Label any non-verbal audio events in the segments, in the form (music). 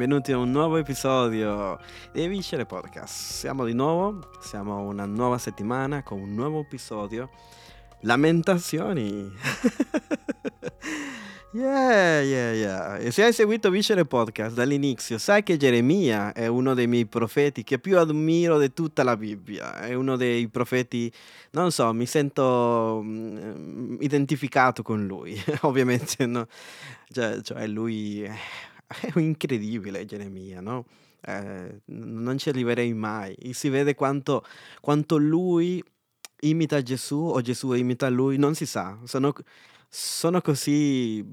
benvenuti a un nuovo episodio di Vincere Podcast. Siamo di nuovo, siamo una nuova settimana con un nuovo episodio. Lamentazioni. (laughs) yeah, yeah, yeah. E se hai seguito Vincere Podcast dall'inizio, sai che Geremia è uno dei miei profeti che più ammiro di tutta la Bibbia. È uno dei profeti, non so, mi sento mm, identificato con lui. (laughs) Ovviamente, no? Cioè, cioè lui (laughs) è incredibile Geremia, no? Eh, non ci arriverei mai. Si vede quanto, quanto lui imita Gesù o Gesù imita lui, non si sa. Sono, sono così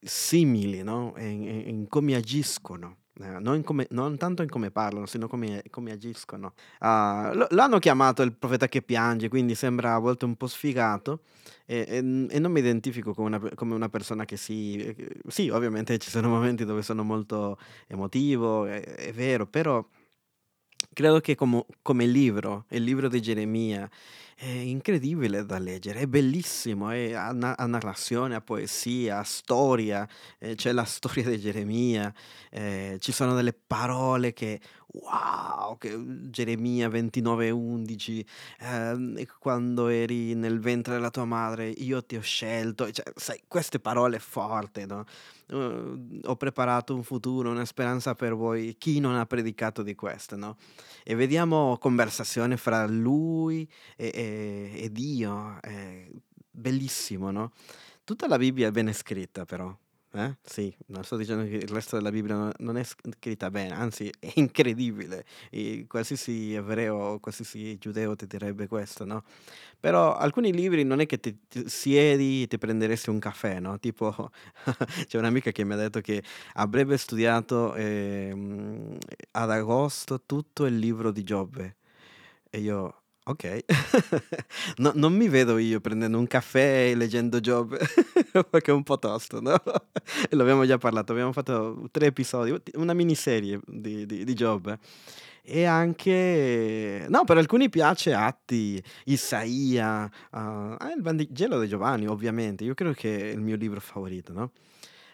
simili no? in, in come agiscono. Eh, non, come, non, tanto in come parlano, sino come, come agiscono. Uh, l'hanno chiamato il profeta che piange, quindi sembra a volte un po' sfigato e, e, e non mi identifico come una, come una, persona che si... Sì, ovviamente ci sono momenti dove sono molto emotivo, è, è vero, però credo che come, come libro, il libro di Geremia, è incredibile da leggere, è bellissimo, è a, a narrazione, a poesia, a storia, eh, c'è la (laughs) storia di Geremia, eh, ci sono delle parole che, wow, che Geremia 29:11, eh, quando eri nel ventre della tua madre, io ti ho scelto, cioè, sai, queste parole forti, no? Uh, ho preparato un futuro, una speranza per voi, chi non ha predicato di questo, no? E vediamo conversazione fra lui e, e e, Dio, è bellissimo, no? Tutta la Bibbia è ben scritta però, eh? Sì, non sto dicendo che il resto della Bibbia non è scritta bene, anzi è incredibile. E qualsiasi ebreo, qualsiasi giudeo ti direbbe questo, no? Però alcuni libri non è che ti, ti siedi e ti prenderesti un caffè, no? Tipo, (laughs) c'è un'amica che mi ha detto che avrebbe studiato eh, ad agosto tutto il libro di Giobbe. E io, Ok, (laughs) no, non mi vedo io prendendo un caffè e leggendo Job, (laughs) perché è un po' tosto, no? (laughs) E l'abbiamo già parlato, abbiamo fatto tre episodi, una miniserie di, di, di Job. E anche, no, per alcuni piace Atti, Isaia, uh, il Vangelo di Giovanni, ovviamente. Io credo che è il mio libro favorito, no?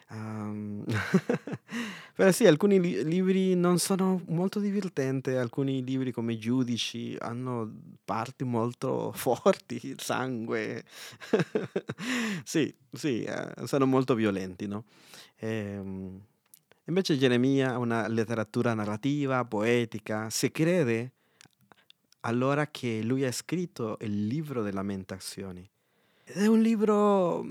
Um, (laughs) però sì, alcuni li- libri non sono molto divertenti, alcuni libri come Giudici hanno parti molto (laughs) forti, sangue. (laughs) sì, sì, eh, sono molto violenti, no? Ehm, invece Geremia ha una letteratura narrativa, poetica, si crede allora che lui ha scritto il libro delle lamentazioni. Ed è un libro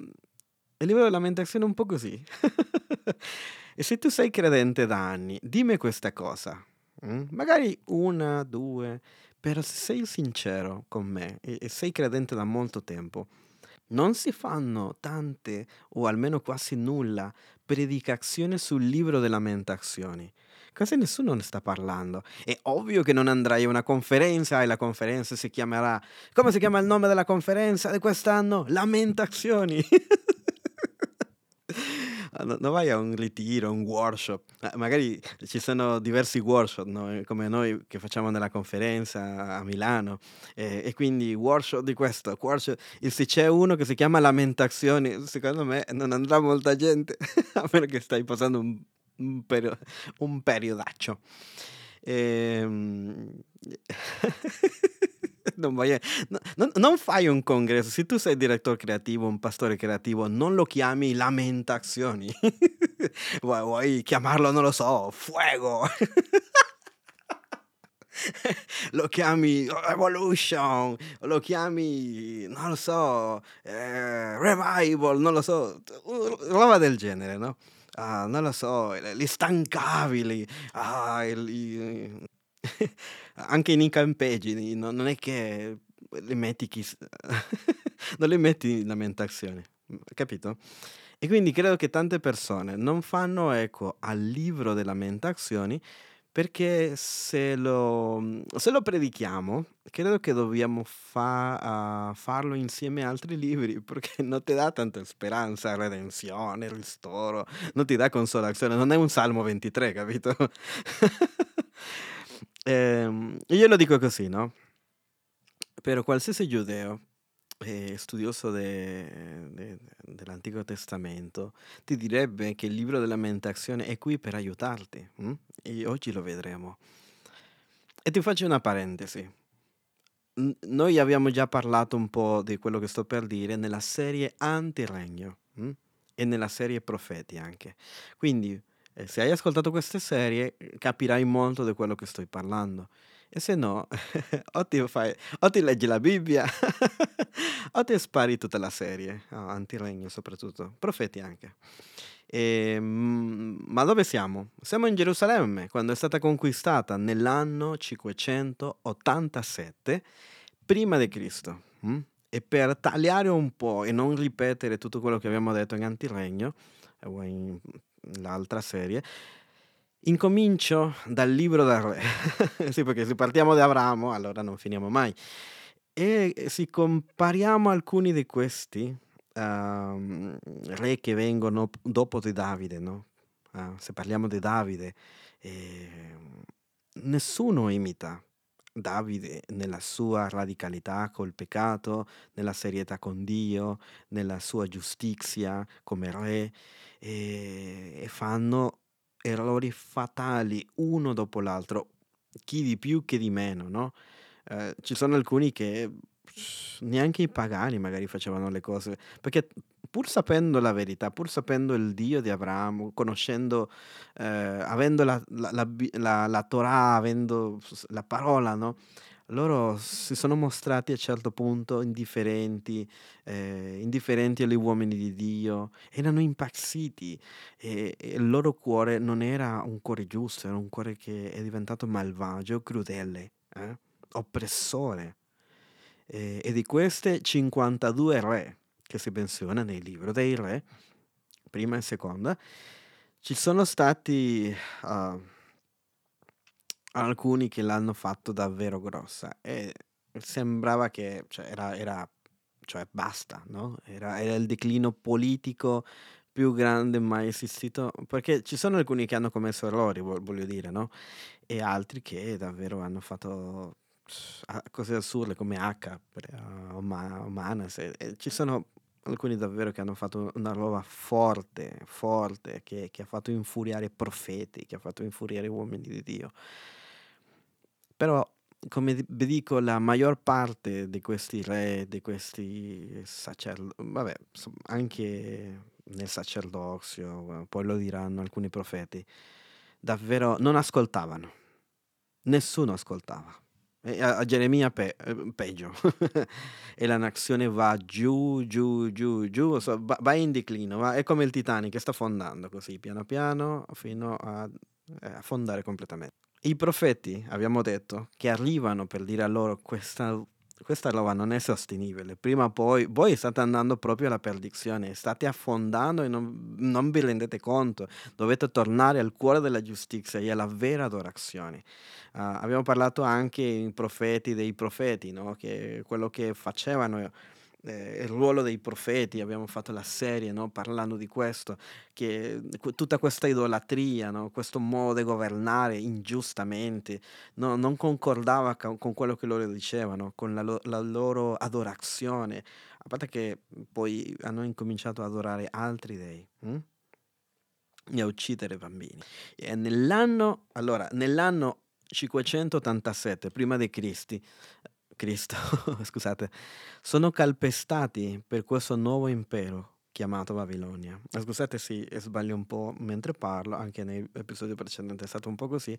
il libro della lamentazione è un po' così. (laughs) e se tu sei credente da anni, dimmi questa cosa. Mm? Magari una, due, però se sei sincero con me e, e sei credente da molto tempo, non si fanno tante o almeno quasi nulla predicazioni sul libro delle lamentazioni. Quasi nessuno ne sta parlando. È ovvio che non andrai a una conferenza e la conferenza si chiamerà... Come si chiama il nome della conferenza di quest'anno? Lamentazioni. (laughs) non vai a un ritiro, un workshop, ah, magari ci sono diversi workshop, no? come noi che facciamo nella conferenza a Milano, e, e quindi workshop di questo, workshop, e se c'è uno che si chiama Lamentazioni, secondo me non andrà molta gente, (laughs) a meno che stai passando un, un, perio, un periodaccio. Ehm... (laughs) non, vai no- non- non fai un congresso. Se tu sei direttore creativo, un pastore creativo, non lo chiami lamentazioni. (laughs) vuoi, vuoi chiamarlo, non lo so, fuego. (laughs) lo chiami Revolution, lo chiami, non lo so, eh, Revival, non lo so, roba del genere, no? Ah, non lo so, gli stancabili, ah, il, (laughs) anche in campeggi non non è che le metti chis (laughs) non le metti in lamentazione, capito? E quindi credo che tante persone non fanno eco al libro delle lamentazioni perché se lo se lo predichiamo, credo che dobbiamo fa uhm, farlo insieme a altri libri, (laughs) perché non ti dà tanta speranza, redenzione, ristoro, non ti dà consolazione, non è un Salmo 23, capito? Ehm, io lo dico così, no? Per qualsiasi giudeo, eh, studioso de- de- dell'Antico Testamento ti direbbe che il libro della lamentazione è qui per aiutarti. mm? E oggi lo vedremo. E ti faccio una parentesi. Noi abbiamo già parlato un po' di quello che sto per dire nella serie Antiregno mm? e nella serie Profeti anche. Quindi, se hai ascoltato queste serie, eh, capirai molto di quello che sto parlando. E se no, (laughs) o ti, fai, o ti leggi la Bibbia (laughs) o ti spari tutta la serie, ah, Antiregno soprattutto, Profeti anche. E, mm, ma dove siamo? Siamo in Gerusalemme, quando è stata conquistata nell'anno 587 prima di Cristo. mm? E per tagliare un po' e non ripetere tutto quello che abbiamo detto in Antiregno, eh, o in l'altra serie, incomincio dal libro del re. (laughs) sì, perché se partiamo da Abramo, allora non finiamo mai. E se compariamo alcuni di questi ehm, re che vengono dopo di Davide, no? Ah, se parliamo di Davide, ehm, nessuno imita Davide nella sua radicalità col peccato, nella serietà con Dio, nella sua giustizia come re e, e fanno errori fatali uno dopo l'altro, chi di più che di meno, no? Eh, ci sono alcuni che neanche i pagani magari facevano le cose, perché pur sapendo la verità, pur sapendo il Dio di Abramo, conoscendo, eh, avendo la, la, la, la- Torah, avendo la parola, no? Loro si sono mostrati a un certo punto indifferenti, eh, indifferenti agli uomini di Dio, erano impazziti e, e il loro cuore non era un cuore giusto, era un cuore che è diventato malvagio, crudele, eh, oppressore. E, e di queste 52 re che si menziona nel libro dei re, prima e seconda, ci sono stati ah, alcuni che l'hanno fatto davvero grossa e sembrava che cioè, era, era- cioè, basta, no? Era, era il declino politico più grande mai esistito, perché ci sono alcuni che hanno commesso errori, vo- voglio dire, no? E altri che davvero hanno fatto ah, cose assurde come H, per, e- e ci sono alcuni davvero che hanno fatto una roba forte, forte, che, che ha fatto infuriare profeti, che ha fatto infuriare uomini di Dio. Però, come vi dico, la maggior parte di questi re, di questi sacerdoti, vabbè, anche nel sacerdozio, eh, poi lo diranno alcuni profeti, davvero non ascoltavano, nessuno ascoltava. E a, a Geremia pe- eh, peggio, (laughs) e la nazione va giù, giù, giù, giù, so- va, va in declino, va- è come il Titanic che sta affondando così, piano piano, fino a eh, affondare completamente. I profeti, abbiamo detto, che arrivano per dire a loro questa, questa roba non è sostenibile, prima o poi voi state andando proprio alla perdizione, state affondando e non, non vi rendete conto, dovete tornare al cuore della giustizia e alla vera adorazione. Ah, abbiamo parlato anche in profeti dei profeti, no? che quello che facevano eh, il ruolo dei profeti, abbiamo fatto la serie no? parlando di questo, che que- tutta questa idolatria, no? questo modo di governare ingiustamente, no? non concordava con quello che loro dicevano, con la, lo- la loro adorazione, a parte che poi hanno incominciato ad adorare altri dei. hm? e a uccidere bambini. E nell'anno, allora, nell'anno 587 prima di Cristi, Cristo, (laughs) scusate, sono calpestati per questo nuovo impero chiamato Babilonia. Eh, Scusate se sbaglio un po' mentre parlo, anche nell'episodio precedente è stato un po' così,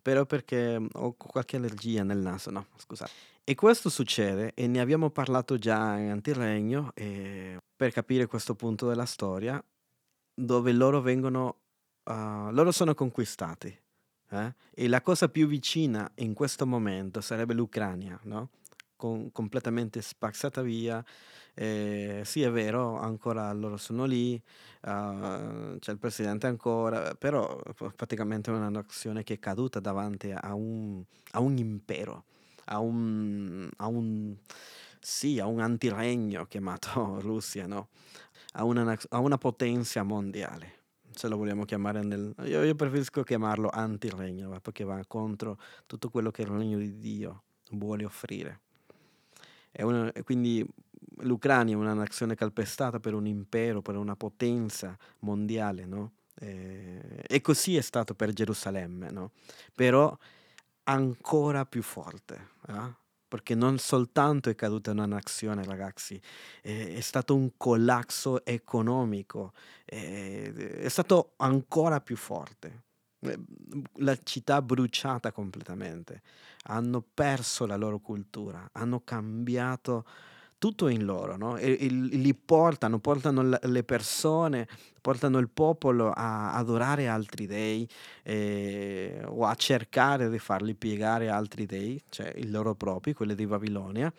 però perché ho qualche allergia nel naso, no, scusate. E questo succede, e ne abbiamo parlato già in Antiregno, e per capire questo punto della storia, dove loro vengono, ah, loro sono conquistati. Eh? E la cosa più vicina in questo momento sarebbe l'Ucraina, no? Con- completamente spazzata via. Eh, sì, è vero, ancora loro sono lì, ah, c'è il presidente ancora, però praticamente è una nazione che è caduta davanti a un, a un impero, a un, a un, sì, a un antiregno chiamato (laughs) Russia, no? a una, a una potenza mondiale, se lo vogliamo chiamare nel... Io, io preferisco chiamarlo antiregno, perché va contro tutto quello che il regno di Dio vuole offrire. Una- quindi l'Ucraina è una nazione calpestata per un impero, per una potenza mondiale, no? Eh, e così è stato per Gerusalemme, no? Però ancora più forte, eh? Perché non soltanto è caduta una nazione, ragazzi, è, stato un collasso economico, è, è stato ancora più forte. Eh, la città bruciata completamente, hanno perso la loro cultura, hanno cambiato tutto in loro, no? E, e li portano, portano le persone, portano il popolo a adorare altri dei eh, o a cercare di farli piegare altri dei, cioè i loro propri, quelli di Babilonia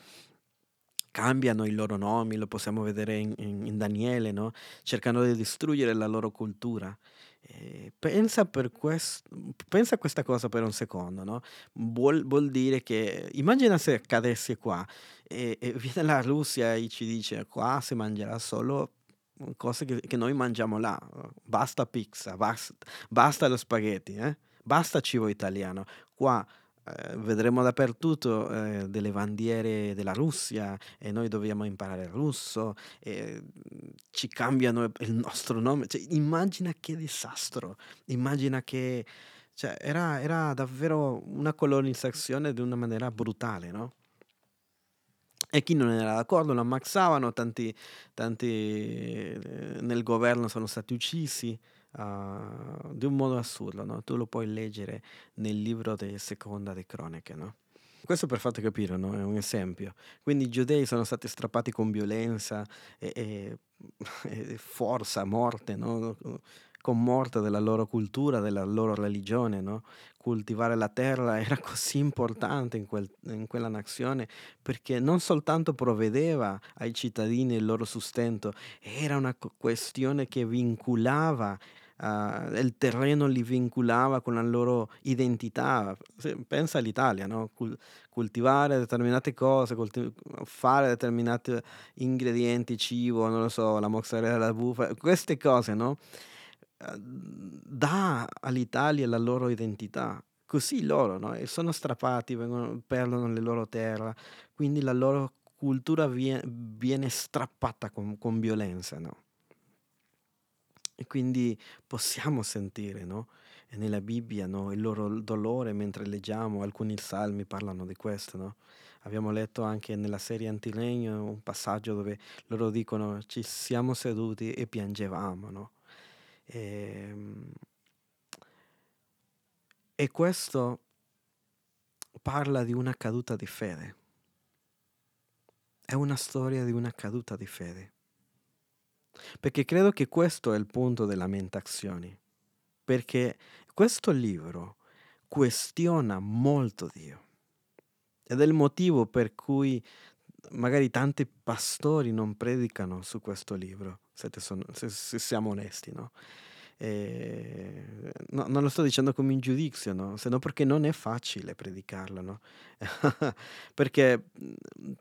cambiano i loro nomi, lo possiamo vedere in, in, in Daniele, no? cercano di distruggere la loro cultura. Eh, pensa, per quest- pensa a questa cosa per un secondo, no? Vuol, vuol dire che immagina se accadesse qua e, e viene la Russia e ci dice qua si mangerà solo cose che, che noi mangiamo là, basta pizza, basta, basta lo spaghetti, eh? basta cibo italiano. Qua eh, vedremo dappertutto eh, delle bandiere della Russia e noi dobbiamo imparare il russo e ci cambiano il nostro nome. Cioè, immagina che disastro, immagina che cioè, era, era davvero una colonizzazione di una maniera brutale, no? E chi non era d'accordo lo ammazzavano, tanti, tanti eh, nel governo sono stati uccisi uh, di un modo assurdo, no? tu lo puoi leggere nel libro di Seconda de Cronache. No? Questo per farti capire, no? è un esempio. Quindi i giudei sono stati strappati con violenza e, e, (laughs) e forza, morte, no? morte della loro cultura, della loro religione. No? Coltivare la terra era (laughs) così importante in, quel, in, quella nazione perché non soltanto provvedeva ai cittadini il loro sustento, era una questione che vinculava uh, il terreno li vinculava con la loro identità. Pensa all'Italia, no? coltivare determinate cose, coltiv- fare determinati ingredienti, cibo, non lo so, la mozzarella, la bufala, queste cose, no? dà all'Italia la loro identità. Così loro no? sono strappati, vengono, perdono le loro terre, quindi la loro cultura viene, viene strappata con, con violenza. No? E quindi possiamo sentire, no? E nella Bibbia, no? Il loro dolore mentre leggiamo, alcuni salmi parlano di questo, no? Abbiamo letto anche nella serie Antilegno un passaggio dove loro dicono ci siamo seduti e piangevamo, no? E, ehm, e questo parla di una caduta di fede. È una storia di una caduta di fede. Perché credo che questo è il punto delle lamentazioni. Perché questo libro questiona molto Dio. Ed è il motivo per cui magari tanti pastori non predicano su questo libro, se, sono, se, se siamo onesti, no? E, no, non lo sto dicendo come in giudizio, no? se no perché non è facile predicarlo, no? (laughs) perché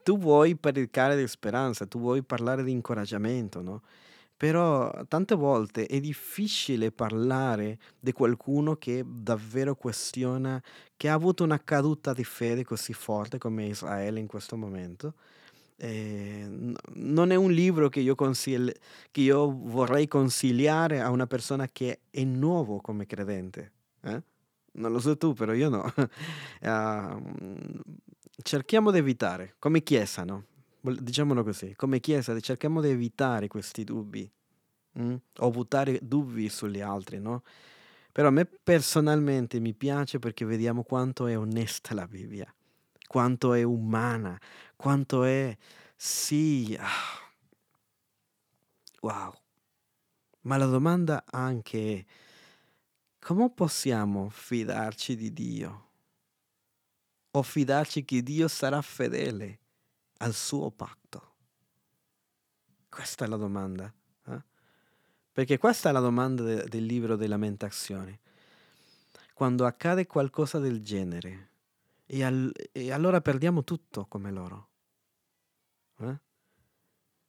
tu vuoi predicare di speranza, tu vuoi parlare di incoraggiamento, no? Però tante volte è difficile parlare di qualcuno che davvero questiona, che ha avuto una caduta di fede così forte come Israele in questo momento. Eh, non è un libro che io, consigli- che io vorrei consigliare a una persona che è nuovo come credente. eh? Non lo so tu, però io no. Ah, (laughs) cerchiamo di evitare, come Chiesa, no? diciamolo così, come Chiesa cerchiamo di evitare questi dubbi mm? o buttare dubbi sugli altri, no? Però a me personalmente mi piace perché vediamo quanto è onesta la Bibbia, quanto è umana, quanto è, sì, ah, wow. Ma la domanda anche è, come possiamo fidarci di Dio? O fidarci che Dio sarà fedele? al suo patto? Questa è la domanda. Eh? Perché questa è la domanda de- del libro delle lamentazioni. Quando accade qualcosa del genere e, al- e allora perdiamo tutto come loro. Eh?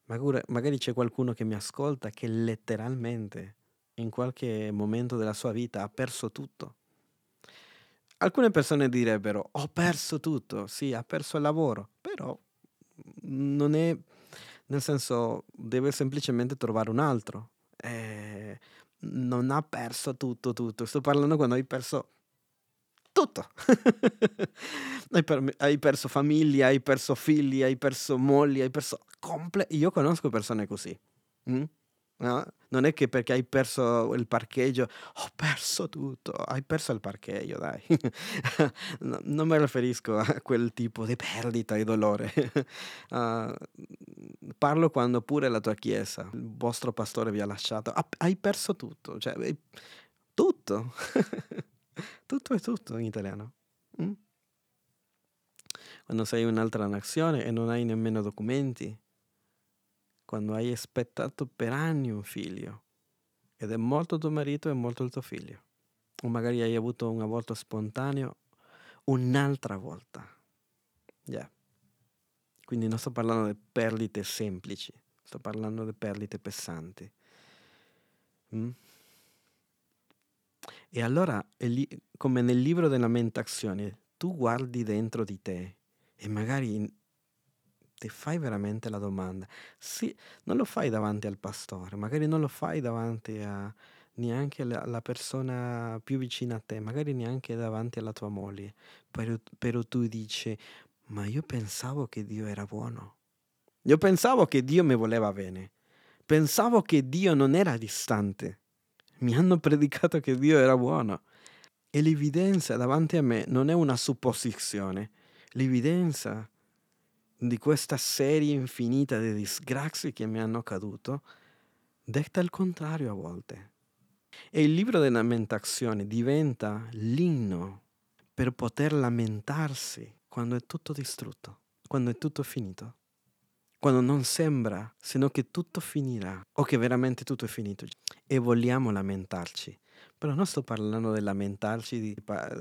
Magari, magari c'è qualcuno che mi ascolta che letteralmente in qualche momento della sua vita ha perso tutto. Alcune persone direbbero ho perso tutto, sì, ha perso il lavoro, però non è, nel senso deve semplicemente trovare un altro. Eh, non ha perso tutto, tutto. Sto parlando quando hai perso tutto. (laughs) hai, per, hai, perso famiglia, hai perso figli, hai perso mogli, hai perso... Comple- Io conosco persone così. Mm? No? Non è che perché hai perso il parcheggio, ho perso tutto, hai perso il parcheggio, dai. (laughs) no, non mi riferisco a quel tipo di perdita e dolore. uh, (laughs) parlo quando pure la tua chiesa, il vostro pastore vi ha lasciato, hai perso tutto, cioè tutto. Tutto è tutto in italiano. Mm? Quando sei un'altra nazione e non hai nemmeno documenti, quando hai aspettato per anni un figlio ed è molto tuo marito e molto il tuo figlio. O magari hai avuto un aborto spontaneo un'altra volta. Yeah. Quindi non sto parlando di perdite semplici, sto parlando di perdite pesanti. Mm? E allora, come nel libro delle lamentazioni, tu guardi dentro di te e magari ti fai veramente la domanda. Sì, non lo fai davanti al pastore, magari non lo fai davanti a neanche alla persona più vicina a te, magari neanche davanti alla tua moglie, però, però tu dici, ma io pensavo che Dio era buono. Io pensavo che Dio mi voleva bene. Pensavo che Dio non era distante. Mi hanno predicato che Dio era buono. E l'evidenza davanti a me non è una supposizione. L'evidenza di questa serie infinita di disgrazie che mi hanno caduto, detta il contrario a volte. E il libro delle lamentazioni diventa l'inno per poter lamentarsi quando è tutto distrutto, quando è tutto finito, quando non sembra se no che tutto finirà o che veramente tutto è finito e vogliamo lamentarci però non sto parlando di lamentarci di,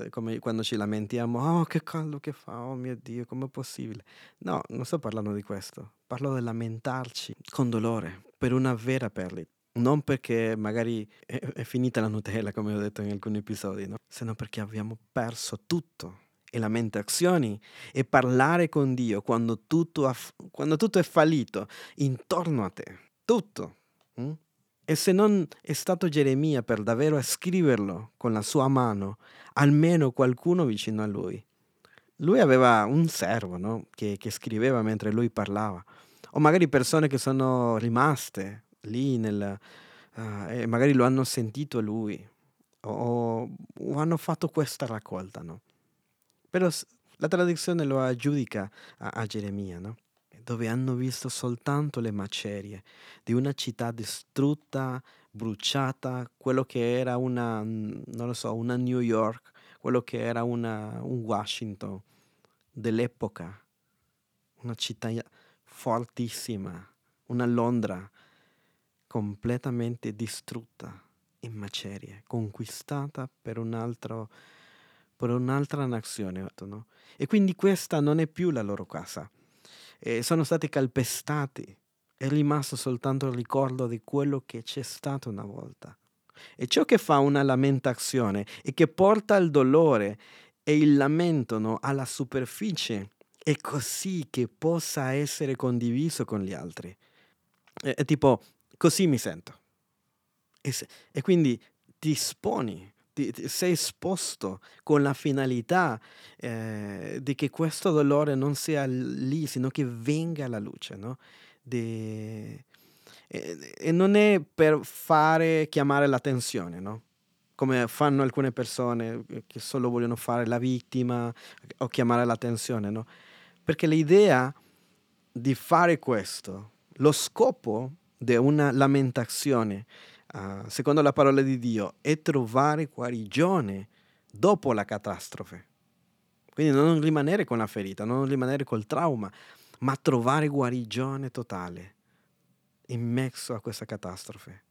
come quando ci lamentiamo, oh che caldo che fa, oh mio Dio, com'è possibile? No, non sto parlando di questo, parlo di lamentarci con dolore per una vera perdita. Non perché magari è, è finita la Nutella, come ho detto in alcuni episodi, no? se no perché abbiamo perso tutto e lamentazioni e parlare con Dio quando tutto, ha, quando tutto è fallito intorno a te. Tutto. Mm? E se non è stato Geremia per davvero scriverlo con la sua mano, almeno qualcuno vicino a lui. Lui aveva un servo no? che, che, scriveva mentre lui parlava, o magari persone che sono rimaste lì nel, uh, e magari lo hanno sentito lui, o, o hanno fatto questa raccolta. No? Però la tradizione lo aggiudica a, a Geremia. No? dove hanno visto soltanto le macerie di una città distrutta, bruciata, quello che era una, non lo so, una New York, quello che era una, un Washington dell'epoca, una città fortissima, una Londra completamente distrutta in macerie, conquistata per, un altro, per un'altra nazione. No? E quindi questa non è più la loro casa eh, sono stati calpestati. È rimasto soltanto il ricordo di quello che c'è stato una volta. E ciò che fa una lamentazione e che porta il dolore e il lamento no, alla superficie è così che possa essere condiviso con gli altri. È tipo, così mi sento. E, se, e quindi ti esponi ti, ti sei esposto con la finalità eh, di che questo dolore non sia lì, sino che venga alla luce, no? De, e, e, non è per fare chiamare l'attenzione, no? Come fanno alcune persone eh, che solo vogliono fare la vittima o chiamare l'attenzione, no? Perché l'idea di fare questo, lo scopo di una lamentazione uh, secondo la parola di Dio, è trovare guarigione dopo la catastrofe. Quindi non rimanere con la ferita, non rimanere col trauma, ma trovare guarigione totale in mezzo a questa catastrofe.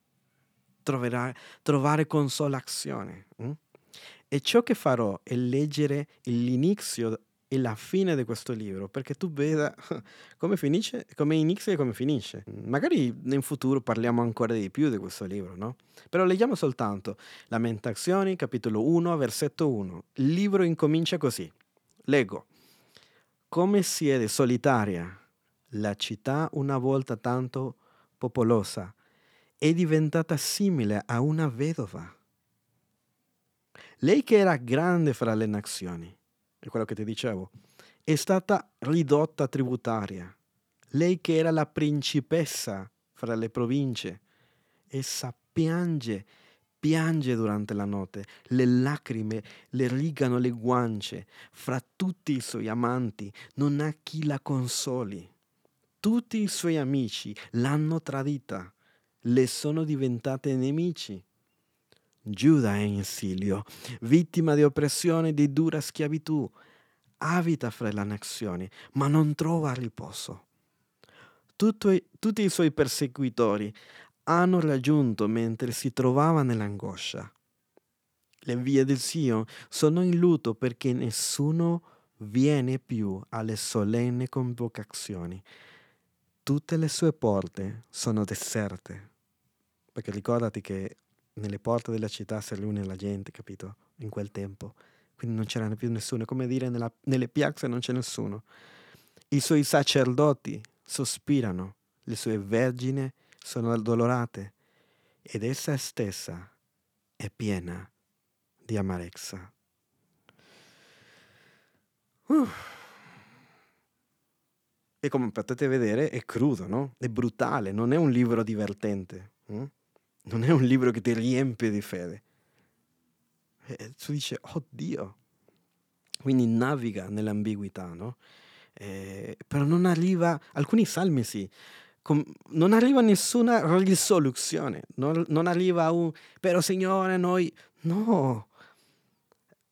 Troverà, trovare consolazione. Hm? E ciò che farò è leggere l'inizio e la fine di questo libro, perché tu veda (laughs) come finisce, come inizia e come finisce. Magari in futuro parliamo ancora di più di questo libro, no? Però leggiamo soltanto Lamentazioni, capitolo 1, versetto 1. Il libro incomincia così. Leggo. Come siede solitaria la città una volta tanto popolosa è diventata simile a una vedova. Lei che era grande fra le nazioni, è quello che ti dicevo, è stata ridotta tributaria. Lei che era la principessa fra le province, essa piange, piange durante la notte, le lacrime le rigano le guance, fra tutti i suoi amanti non ha chi la consoli. Tutti i suoi amici l'hanno tradita, le sono diventate nemici. Giuda è in esilio, vittima di oppressione e di dura schiavitù, abita fra le nazioni, ma non trova riposo. Tutto, tutti i suoi perseguitori hanno raggiunto mentre si trovava nell'angoscia. Le vie del Sion sono in lutto perché nessuno viene più alle solenni convocazioni. Tutte le sue porte sono deserte. Perché ricordati che nelle porte della città si riune la gente, capito? In quel tempo. Quindi non c'era più nessuno. È come dire nella, nelle piazze non c'è nessuno. I suoi sacerdoti sospirano, le sue vergini sono addolorate ed essa stessa è piena di amarezza. Uh. E come potete vedere è crudo, no? È brutale, non è un libro divertente, hm? Non è un libro che ti riempie di fede. E tu dici, oddio. Quindi naviga nell'ambiguità, no? Eh, però non arriva, alcuni salmi sì, com, non arriva nessuna risoluzione, non, non arriva un, però Signore noi, no,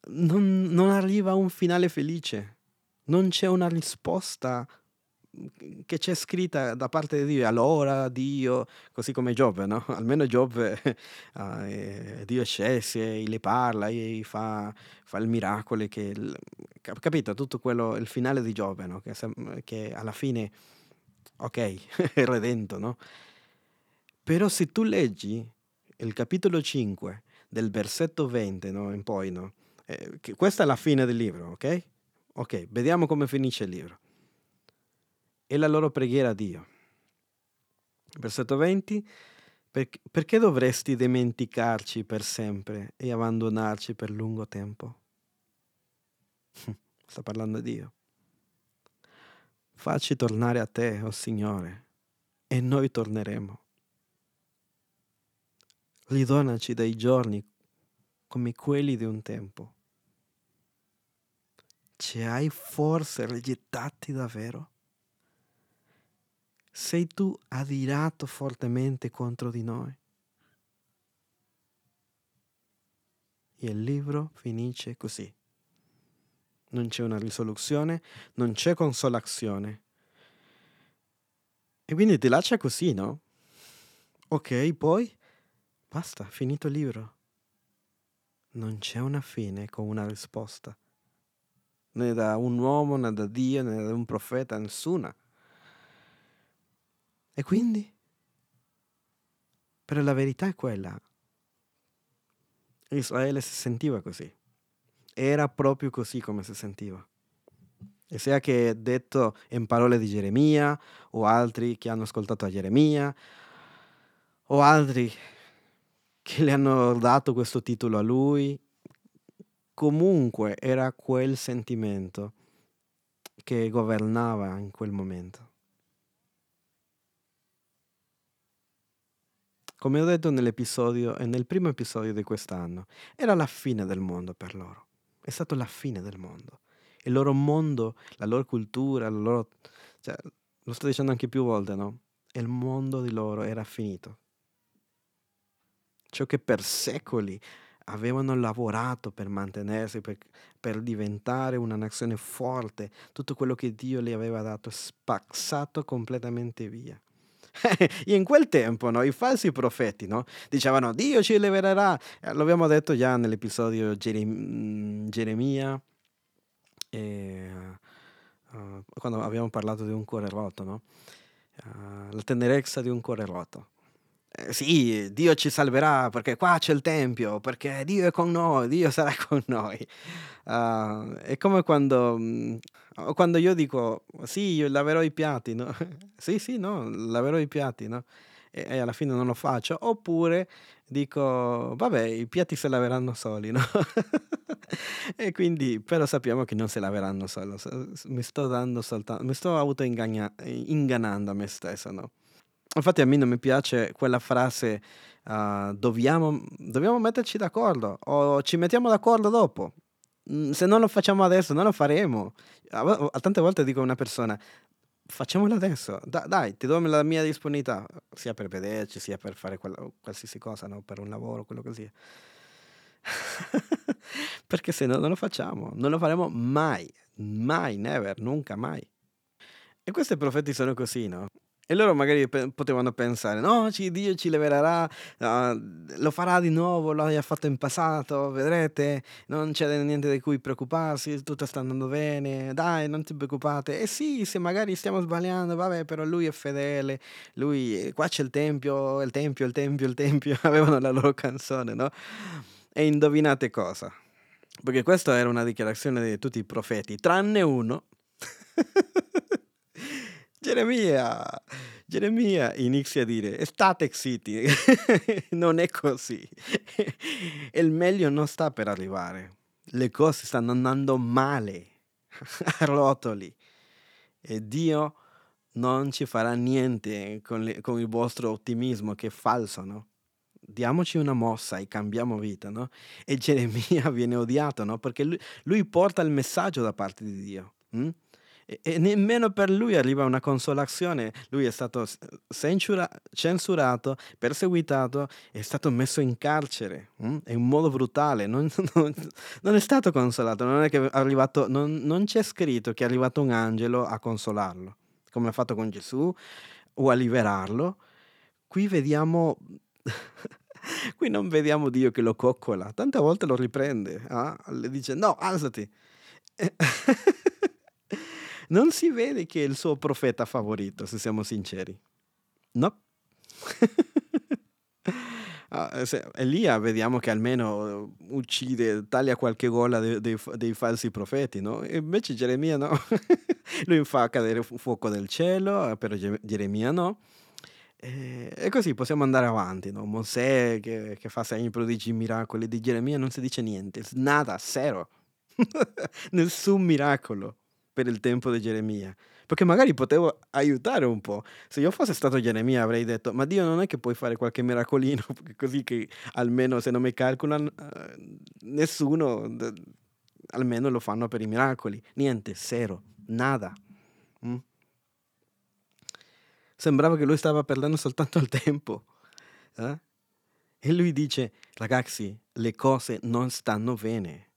non, non arriva un finale felice, non c'è una risposta che c'è scritta da parte di Dio, allora Dio, così come Giobbe, no? (laughs) Almeno Giobbe, (laughs) eh, Dio scelse, le parla, fa, fa il miracolo, che, capito? Tutto quello, il finale di Giobbe, no? Che, che alla fine, ok, (laughs) è redento, no? Però se tu leggi il capitolo 5 del versetto 20 no? in poi, no? Eh, questa è la fine del libro, ok? Ok, vediamo come finisce il libro e la loro preghiera a Dio. Versetto 20. perché dovresti dimenticarci per sempre e abbandonarci per lungo tempo? (laughs) Sta parlando Dio. Facci tornare a te, o oh Signore, e noi torneremo. Ridonaci dai giorni come quelli di un tempo. Ci hai forse rigettati davvero? Sei tu adirato fortemente contro di noi. E il libro finisce così. Non c'è una risoluzione, non c'è consolazione. E quindi ti lascia così, no? Ok, poi basta, finito il libro. Non c'è una fine con una risposta. Né da un uomo, né da Dio, né da un profeta, nessuna. E quindi? Però la verità è quella. Israele si sentiva così. Era proprio così come si sentiva. E sia che detto in parole di Geremia, o altri che hanno ascoltato a Geremia, o altri che le hanno dato questo titolo a lui, comunque era quel sentimento che governava in quel momento. Come ho detto nell'episodio, nel primo episodio di quest'anno, era la fine del mondo per loro. È stato la fine del mondo. Il loro mondo, la loro cultura, la loro, cioè, lo sto dicendo anche più volte, no? Il mondo di loro era finito. Ciò che per secoli avevano lavorato per mantenersi, per, per, diventare una nazione forte, tutto quello che Dio gli aveva dato, spazzato completamente via. (laughs) in quel tempo no, i falsi profeti no, dicevano Dio ci libererà. Eh, lo abbiamo detto già nell'episodio Gerem- mm, Geremia, e, uh, quando abbiamo parlato di un cuore rotto, no? uh, la tenerezza di un cuore rotto. Sì, Dio ci salverà perché qua c'è il Tempio, perché Dio è con noi, Dio sarà con noi. Uh, è come quando mh, mm, Quando io dico sì, io laverò i piatti, no? (laughs) sì, sì, no, laverò i piatti, no? E, e, alla fine non lo faccio. Oppure dico, vabbè, i piatti si laveranno soli, no? (laughs) e quindi, però sappiamo che non si laveranno soli. Mi sto dando soltanto, mi sto auto-ingannando a me stesso, no? Infatti a me non mi piace quella frase uh, dobbiamo, dobbiamo metterci d'accordo o ci mettiamo d'accordo dopo. Mm, se non lo facciamo adesso, non lo faremo. A, a tante volte dico a una persona, facciamolo adesso, da, dai, ti do la mia disponibilità, sia per vederci, sia per fare quella, qualsiasi cosa, no? per un lavoro, quello così. (laughs) Perché se no non lo facciamo, non lo faremo mai, mai, never, nunca mai. E questi profeti sono così, no? E loro magari pe- potevano pensare, no, Dio ci libererà, uh, lo farà di nuovo, lo ha fatto in passato, vedrete, non c'è niente di cui preoccuparsi, tutto sta andando bene, dai, non ti preoccupate. E sì, se magari stiamo sbagliando, vabbè, però lui è fedele, lui, qua c'è il tempio, il tempio, il tempio, il tempio, (laughs) avevano la loro canzone, no? E indovinate cosa? Perché questa era una dichiarazione di tutti i profeti, tranne uno. (laughs) Geremia, Geremia inizia a dire, state zitti, (laughs) non è così. Il meglio non sta per arrivare. Le cose stanno andando male, (laughs) a rotoli. E Dio non ci farà niente con, le, con il vostro ottimismo che è falso, no? Diamoci una mossa e cambiamo vita, no? E Geremia (laughs) viene odiato, no? Perché lui, lui porta il messaggio da parte di Dio. Hm? E, nemmeno per lui arriva una consolazione. Lui è stato censura, censurato, perseguitato, è stato messo in carcere hm? in un modo brutale. Non, (laughs) non, non, è stato consolato, non, è che è arrivato, non, non c'è scritto che è arrivato un angelo a consolarlo, come ha fatto con Gesù, o a liberarlo. Qui vediamo (laughs) Qui non vediamo Dio che lo coccola, tante volte lo riprende, ah? le dice no, alzati. (laughs) non si vede che è il suo profeta favorito, se siamo sinceri. No. (laughs) ah, Elia vediamo che almeno uccide, taglia qualche gola dei, dei, dei falsi profeti, no? Invece Geremia no. (laughs) Lui fa cadere fuoco del cielo, però Geremia no. E così possiamo andare avanti, no? Mosè che, che fa segni, prodigi, miracoli, di Geremia non si dice niente, nada, zero. (laughs) Nessun miracolo per il tempo di Geremia. Perché magari potevo aiutare un po'. Se io fossi stato Geremia avrei detto, ma Dio non è che puoi fare qualche miracolino, (laughs) così che almeno se non mi calcolano uh, nessuno, almeno lo fanno per i miracoli. Niente, zero, nada. Mm? Sembrava che lui stava perdendo soltanto il tempo. Eh? E lui dice, ragazzi, le cose non stanno bene.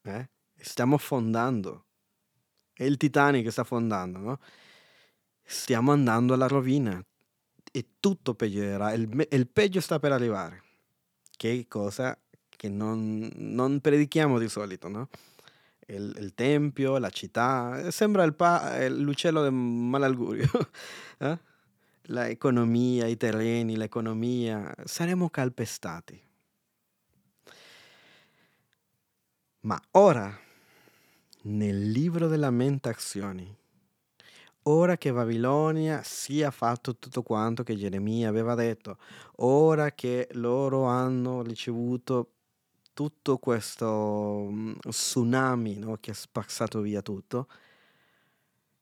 Eh? Stiamo affondando è il Titanic che sta affondando, no? Stiamo andando alla rovina e tutto peggiorerà, il, il peggio sta per arrivare, che cosa che non, non predichiamo di solito, no? Il, il, tempio, la città, sembra pa- l'uccello del malaugurio. (laughs) eh? L'economia, i terreni, l'economia, saremo calpestati. Ma ora nel libro delle lamentazioni. Ora che Babilonia sia fatto tutto quanto che Geremia aveva detto, ora che loro hanno ricevuto tutto questo mm, tsunami no, che ha spazzato via tutto,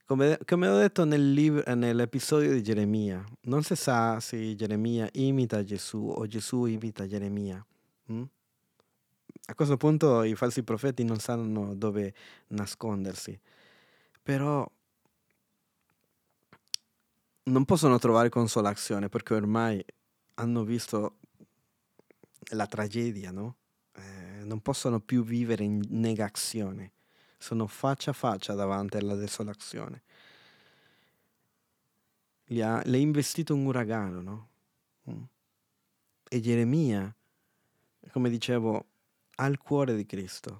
come, come ho detto nel libro, nell'episodio di Geremia, non si sa se Geremia imita Gesù o Gesù imita Geremia. Hm? A questo punto i falsi profeti non sanno dove nascondersi, però non possono trovare consolazione perché ormai hanno visto la tragedia, no? Eh, non possono più vivere in negazione, sono faccia a faccia davanti alla desolazione. Le ha, le ha investito un uragano, no? Mm. E Geremia, come dicevo, al cuore di Cristo,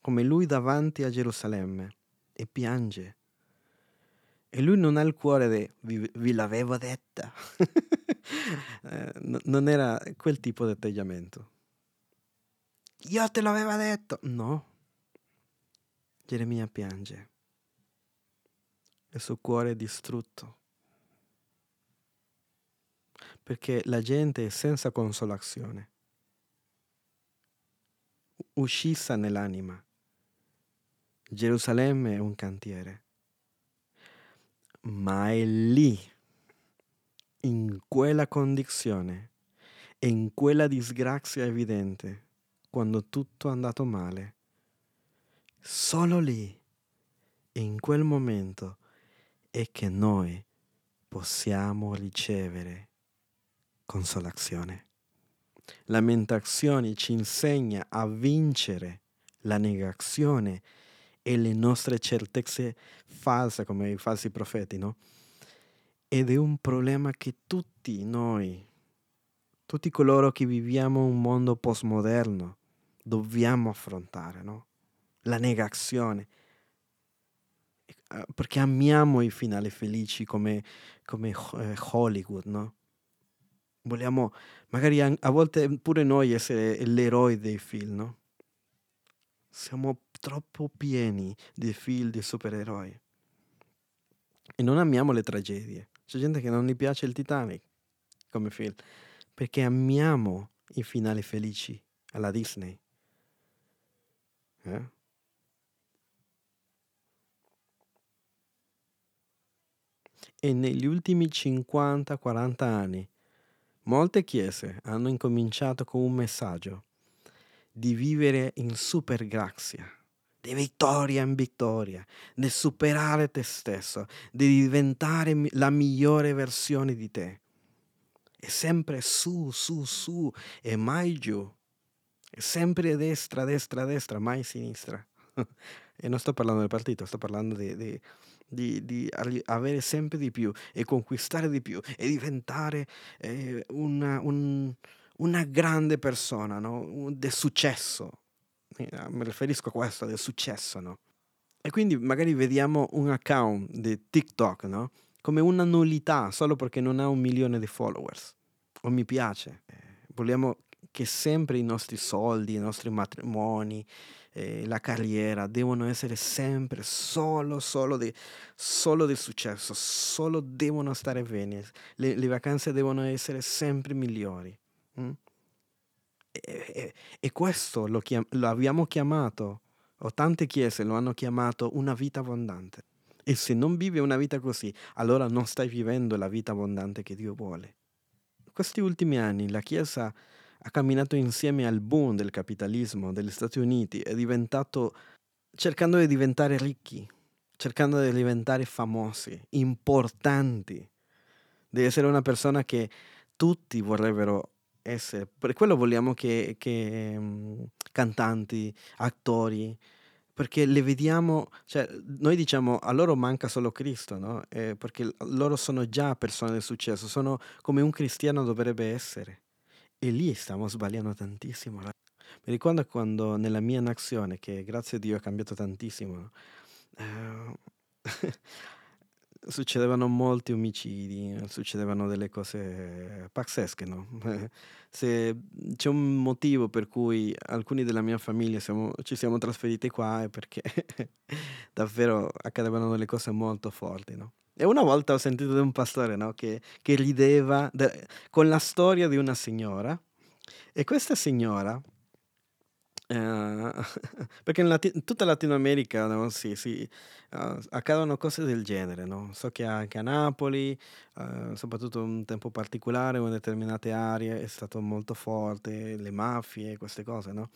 come lui davanti a Gerusalemme e piange. E lui non ha il cuore di vi, vi l'avevo detta. (laughs) eh, no, non era quel tipo di atteggiamento. Io te l'avevo detto. No. Geremia piange. il suo cuore è distrutto. Perché la gente è senza consolazione, uscissa nell'anima. Gerusalemme è un cantiere, ma è lì, in quella condizione, in quella disgrazia evidente, quando tutto è andato male, solo lì, in quel momento, è che noi possiamo ricevere consolazione. Lamentazione ci insegna a vincere la negazione e le nostre certezze false come i falsi profeti, no? Ed è un problema che tutti noi, tutti coloro che viviamo un mondo postmoderno, dobbiamo affrontare, no? La negazione. Eh, perché amiamo i finali felici come, come eh, Hollywood, no? Vogliamo magari a volte pure noi essere l'eroe dei film, no? Siamo troppo pieni di film di supereroi. E non amiamo le tragedie. C'è gente che non gli piace il Titanic come film, perché amiamo i finali felici alla Disney. Eh? E negli ultimi 50-40 anni molte chiese hanno incominciato con un messaggio di vivere in super grazia, di vittoria in vittoria, di superare te stesso, di diventare la migliore versione di te. E sempre su, su, su e mai giù. E sempre destra, destra, destra, mai sinistra. (laughs) e non sto parlando del partito, sto parlando di, di, di, di avere sempre di più e conquistare di più e diventare eh, una, un, una grande persona, no? del successo. Eh, mi riferisco a questo, del successo, no? E quindi magari vediamo un account di TikTok, no? Come una nullità solo perché non ha un milione di followers. O mi piace. Eh, vogliamo che sempre i nostri soldi, i nostri matrimoni, eh, la carriera devono essere sempre solo, solo, di, solo del successo, solo devono stare bene, le, le vacanze devono essere sempre migliori. Mm? E, e, e, questo lo, chiam- lo abbiamo chiamato, o tante chiese lo hanno chiamato una vita abbondante. E se non vivi una vita così, allora non stai vivendo la vita abbondante che Dio vuole. Questi ultimi anni la Chiesa ha camminato insieme al boom del capitalismo degli Stati Uniti, è diventato cercando di diventare ricchi, cercando di diventare famosi, importanti, di essere una persona che tutti vorrebbero essere. Per quello vogliamo che, che um, cantanti, attori, perché le vediamo, cioè noi diciamo a loro manca solo Cristo, no? Eh, perché loro sono già persone di successo, sono come un cristiano dovrebbe essere. E lì stiamo sbagliando tantissimo. Mi ricordo quando nella mia nazione, che grazie a Dio è cambiato tantissimo, eh, (laughs) succedevano molti omicidi, succedevano delle cose pazzesche, no? (laughs) Se c'è un motivo per cui alcuni della mia famiglia siamo, ci siamo trasferiti qua è perché (laughs) davvero accadevano delle cose molto forti, no? E una volta ho sentito di un pastore, no, che, che rideva de- con la storia di una signora. E questa signora, eh, (laughs) perché in, Lati- tutta Latino America no, sì, sì, uh, accadono cose del genere, no? So che anche a Napoli, uh, soprattutto un tempo particolare, in determinate aree, è stato molto forte, le mafie, queste cose, no?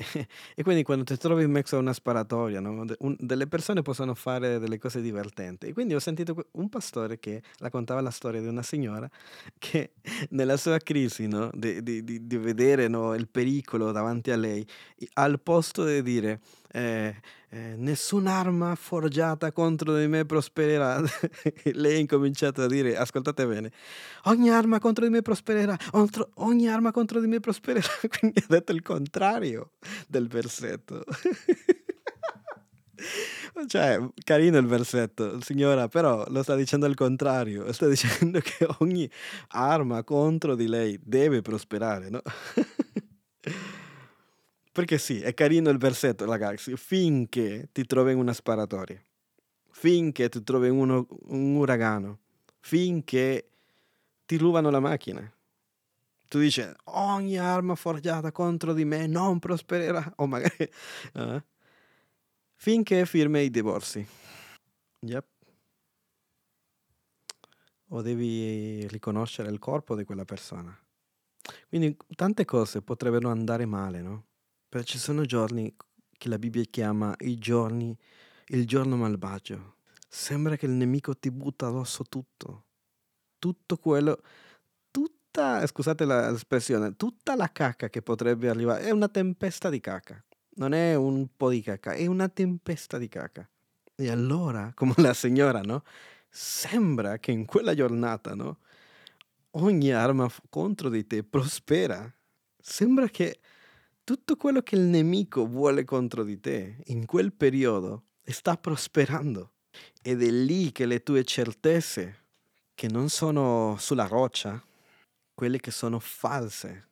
(laughs) e quindi quando ti trovi in mezzo a una sparatoria, no? un, delle persone possono fare delle cose divertenti. E quindi ho sentito un pastore che raccontava la storia di una signora (laughs) che nella sua crisi no? di, di, di, vedere il pericolo davanti a lei, al posto di dire eh, eh, nessun'arma forgiata contro di me prospererà. (laughs) Lei ha incominciato a dire, ascoltate bene, ogni arma contro di me prospererà, ogni arma contro di me prospererà. (laughs) Quindi ha detto il contrario del versetto. (laughs) Cioè, carino il versetto, signora, però lo sta dicendo al contrario, sta dicendo che ogni arma contro di lei deve prosperare, no? Perché sì, è carino il versetto, ragazzi, finché ti trovi in una sparatoria. finché tu trovi uno, un uragano, finché ti rubano la macchina. Tu dici, ogni arma forgiata contro di me non prospererà, o magari... Uh, (laughs) finché firmi i divorzi. Yep. O devi riconoscere il corpo di quella persona. Quindi tante cose potrebbero andare male, no? Però ci sono giorni che la Bibbia chiama i giorni, il giorno malvagio. Sembra che il nemico ti butta addosso tutto. Tutto quello, tutta, scusate l'espressione, tutta la cacca che potrebbe arrivare. È una tempesta di cacca. Non è un po' di cacca, è una tempesta di cacca. E allora, (laughs) come la signora, no? Sembra che in quella giornata, no? Ogni arma contro di te prospera. Sembra che tutto quello che il nemico vuole contro di te in quel periodo sta prosperando. Ed è lì che le tue certezze, che non sono sulla roccia, quelle che sono false,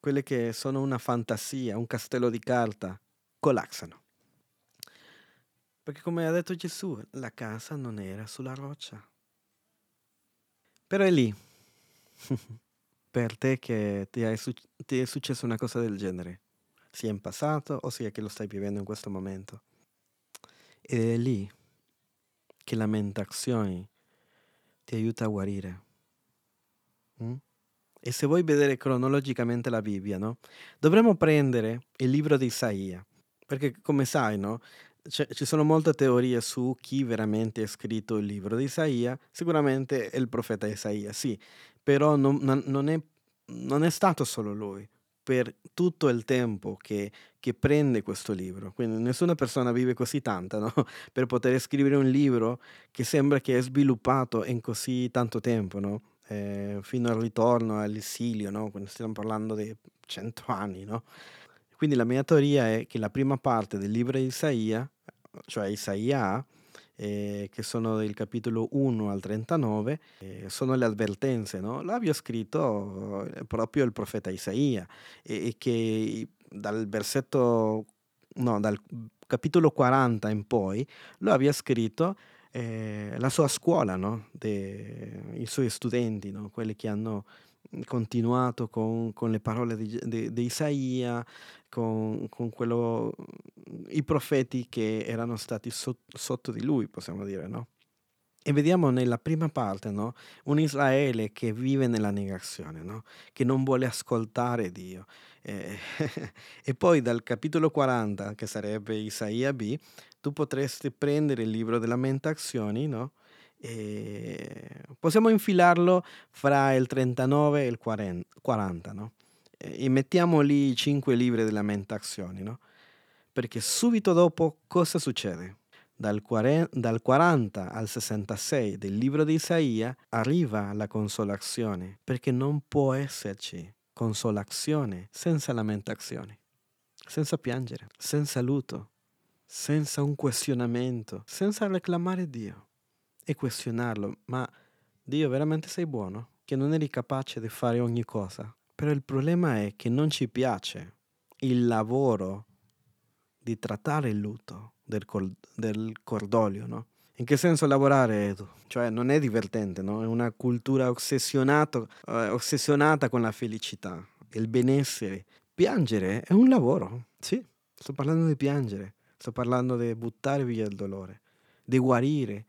quelle che sono una fantasia, un castello di carta, collassano. Perché come ha detto Gesù, la casa non era sulla roccia. Però è lì. (laughs) per te che ti è, ti è successa una cosa del genere, sia in passato o sia che lo stai vivendo in questo momento. Ed è lì che lamentazioni ti aiuta a guarire. Mm? E se vuoi vedere cronologicamente la Bibbia, no? dovremmo prendere il libro di Isaia, perché come sai, no? Ci sono molte teorie su chi veramente ha scritto il libro di Isaia, sicuramente è il profeta Isaia, sì, però non, non, è, non è stato solo lui per tutto il tempo che, che, prende questo libro. Quindi nessuna persona vive così tanta no? (laughs) per poter scrivere un libro che sembra che è sviluppato in così tanto tempo, no? eh, fino al ritorno all'esilio, no? quindi stiamo parlando di cento anni. No? Quindi la mia teoria è che la prima parte del libro di Isaia, cioè Isaia, eh, che sono del capitolo 1 al 39, eh, sono le avvertenze, no? L'abbia scritto eh, proprio il profeta Isaia e, e che dal versetto, no, dal capitolo 40 in poi lo abbia scritto eh, la sua scuola, no? De, i suoi studenti, no? quelli che hanno continuato con, con le parole di, di, di Isaia, con, con quello, i profeti che erano stati so, sotto di lui, possiamo dire, no? E vediamo nella prima parte no? un Israele che vive nella negazione, no? che non vuole ascoltare Dio. Eh, (laughs) e poi dal capitolo 40, che sarebbe Isaia B, tu potresti prendere il libro delle lamentazioni no? Possiamo infilarlo fra il 39 e il 40, no? E mettiamo lì i cinque libri delle lamentazioni, no? Perché subito dopo cosa succede? Dal 40 al 66 del libro di Isaia arriva la consolazione, perché non può esserci consolazione senza lamentazioni, senza piangere, senza lutto, senza un questionamento, senza reclamare Dio e questionarlo, ma Dio veramente sei buono? Che non eri capace di fare ogni cosa? Però il problema è che non ci piace il lavoro di trattare il lutto del, col- del cordolio, no? In che senso lavorare, Edu? Cioè non è divertente, no? È una cultura eh, ossessionata con la felicità, il benessere. Piangere è un lavoro, sì, sto parlando di piangere, sto parlando di buttare via il dolore, di guarire,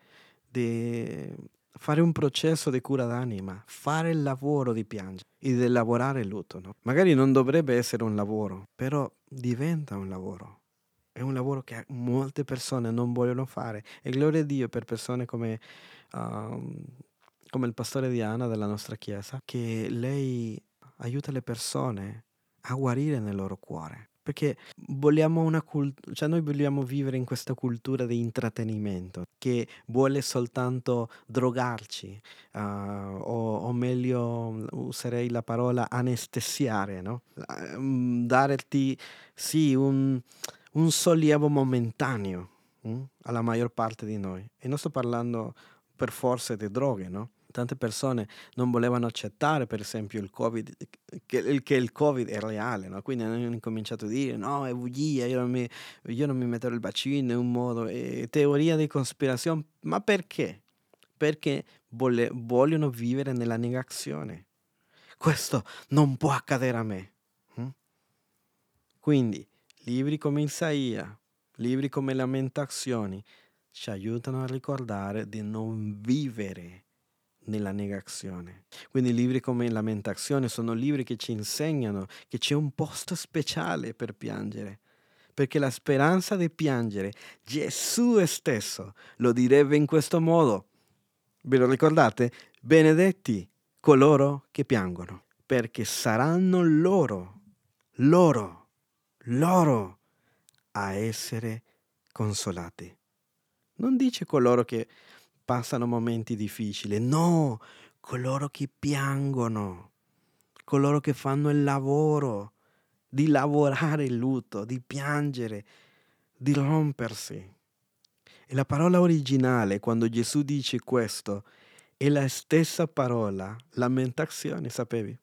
di fare un processo di cura d'anima, fare il lavoro di piangere e di lavorare il lutto. No? Magari non dovrebbe essere un lavoro, però diventa un lavoro. È un lavoro che molte persone non vogliono fare. E gloria a Dio per persone come, uh, come il pastore Diana della nostra chiesa, che lei aiuta le persone a guarire nel loro cuore. Perché vogliamo una cultura, cioè noi vogliamo vivere in questa cultura di intrattenimento che vuole soltanto drogarci, uh, o, o, meglio userei la parola anestesiare, no? Uh, darti sì un, un sollievo momentaneo uh, alla maggior parte di noi. E non sto parlando per forza di droghe, no? Tante persone non volevano accettare, per esempio, il Covid, che, che il Covid è reale, no? Quindi hanno incominciato a dire no, è bugia, io non mi, io non mi metterò il vaccino, è un modo, è teoria di cospirazione. Ma perché? Perché vole, vogliono vivere nella negazione. Questo non può accadere a me. Hm? Quindi, libri come Isaia, libri come Lamentazioni, ci aiutano a ricordare di non vivere nella negazione. Quindi libri come Lamentazione sono libri che ci insegnano che c'è un posto speciale per piangere, perché la speranza di piangere, Gesù stesso lo direbbe in questo modo. Ve lo ricordate? Benedetti coloro che piangono, perché saranno loro, loro, loro a essere consolati. Non dice coloro che passano momenti difficili. No, coloro che piangono, coloro che fanno il lavoro di lavorare il lutto, di piangere, di rompersi. E la parola originale, quando Gesù dice questo, è la stessa parola, lamentazione, sapevi?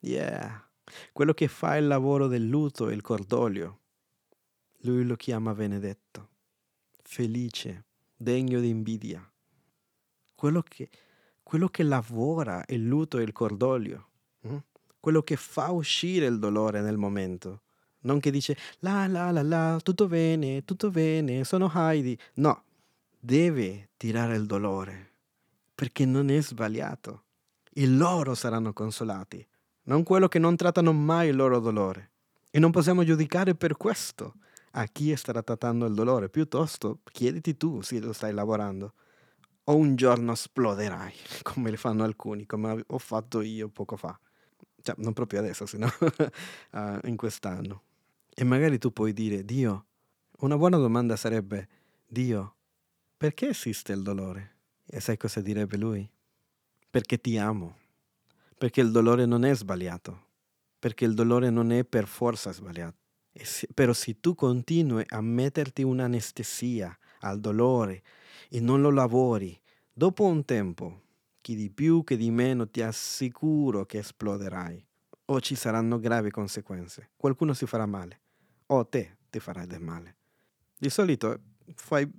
Yeah, quello che fa il lavoro del lutto e il cordoglio. Lui lo chiama benedetto, felice, degno di invidia quello che, quello che lavora il lutto e il cordoglio, mm? quello che fa uscire il dolore nel momento. Non che dice la la la la, tutto bene, tutto bene, sono Heidi. No, deve tirare il dolore, perché non è sbagliato. E loro saranno consolati, non quello che non trattano mai il loro dolore. E non possiamo giudicare per questo a chi starà trattando il dolore, piuttosto chiediti tu se lo stai lavorando o un giorno esploderai, (laughs) come le fanno alcuni, come ho fatto io poco fa. Cioè, non proprio adesso, sino uh, (laughs) in quest'anno. E magari tu puoi dire, Dio, una buona domanda sarebbe, Dio, perché esiste il dolore? E sai cosa direbbe lui? Perché ti amo. Perché il dolore non è sbagliato. Perché il dolore non è per forza sbagliato. Se, però se tu continui a metterti un'anestesia al dolore, e non lo lavori, dopo un tempo, chi di più che di meno ti assicuro che esploderai o ci saranno gravi conseguenze. Qualcuno si farà male o te ti farai del male. Di solito fai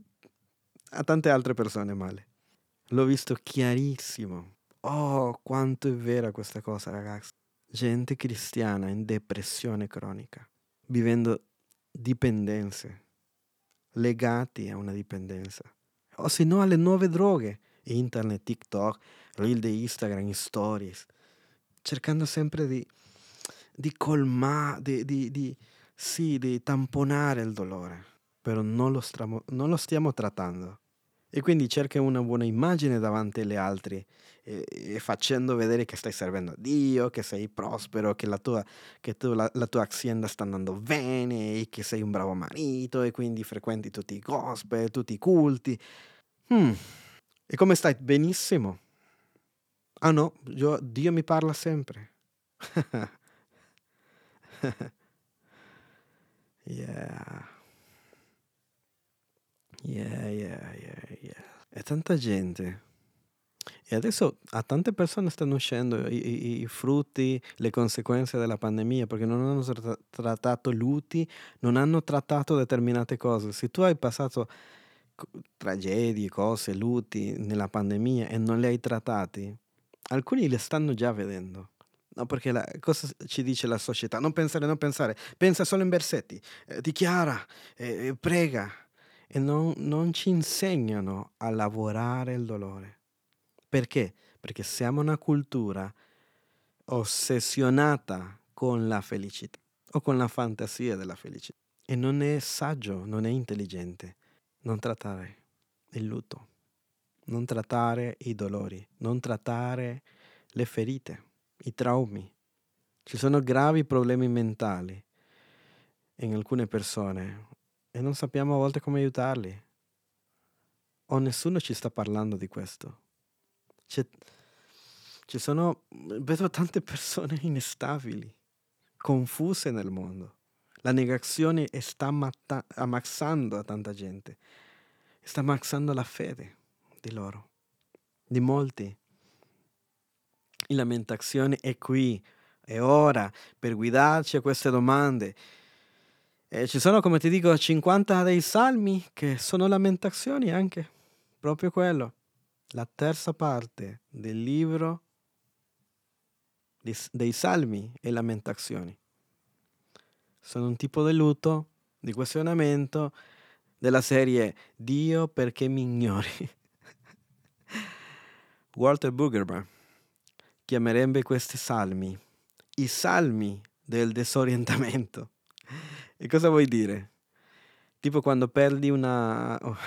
a tante altre persone male. L'ho visto chiarissimo. Oh, quanto è vera questa cosa, ragazzi. Gente cristiana in depressione cronica, vivendo dipendenze, legati a una dipendenza o se no alle nuove droghe, internet, TikTok, reel di Instagram, stories, cercando sempre di, di colmare, di, di, di, sì, di tamponare il dolore, però non lo, stramo, non lo stiamo trattando. E quindi cerca una buona immagine davanti agli altri, e, e facendo vedere che stai servendo a Dio, che sei prospero, che, la tua, che tu, la, la, tua azienda sta andando bene, e che sei un bravo marito, e quindi frequenti tutti i gospel, tutti i culti. Hmm. E come stai? Benissimo. Ah no, io, Dio mi parla sempre. (laughs) yeah. Yeah, yeah, yeah, yeah. E tanta gente. E adesso a tante persone stanno uscendo i, i, i frutti, le conseguenze della pandemia perché non hanno tra- trattato luti, non hanno trattato determinate cose. Se tu hai passato tragedie, cose, lutti nella pandemia e non li hai trattati, alcuni le stanno già vedendo. No, perché la, cosa ci dice la società? Non pensare, non pensare, pensa solo in versetti, eh, dichiara, eh, prega e non, non ci insegnano a lavorare il dolore. Perché? Perché siamo una cultura ossessionata con la felicità o con la fantasia della felicità e non è saggio, non è intelligente non trattare il lutto, non trattare i dolori, non trattare le ferite, i traumi. Ci sono gravi problemi mentali in alcune persone e non sappiamo a volte come aiutarli. O nessuno ci sta parlando di questo. C'è, ci sono, vedo tante persone (laughs) instabili, confuse nel mondo. La negazione sta matta- ammazzando a tanta gente, sta ammazzando la fede di loro, di molti. in lamentazioni è qui, è ora per guidarci a queste domande. E ci sono, come ti dico, 50 dei salmi che sono lamentazioni anche, proprio quello. La terza parte del libro dei salmi e lamentazioni. Sono un tipo di lutto, di questionamento della serie Dio perché mi ignori. (laughs) Walter Brueggemann chiamerebbe questi salmi i salmi del disorientamento. E cosa vuoi dire? Tipo quando perdi una... Oh.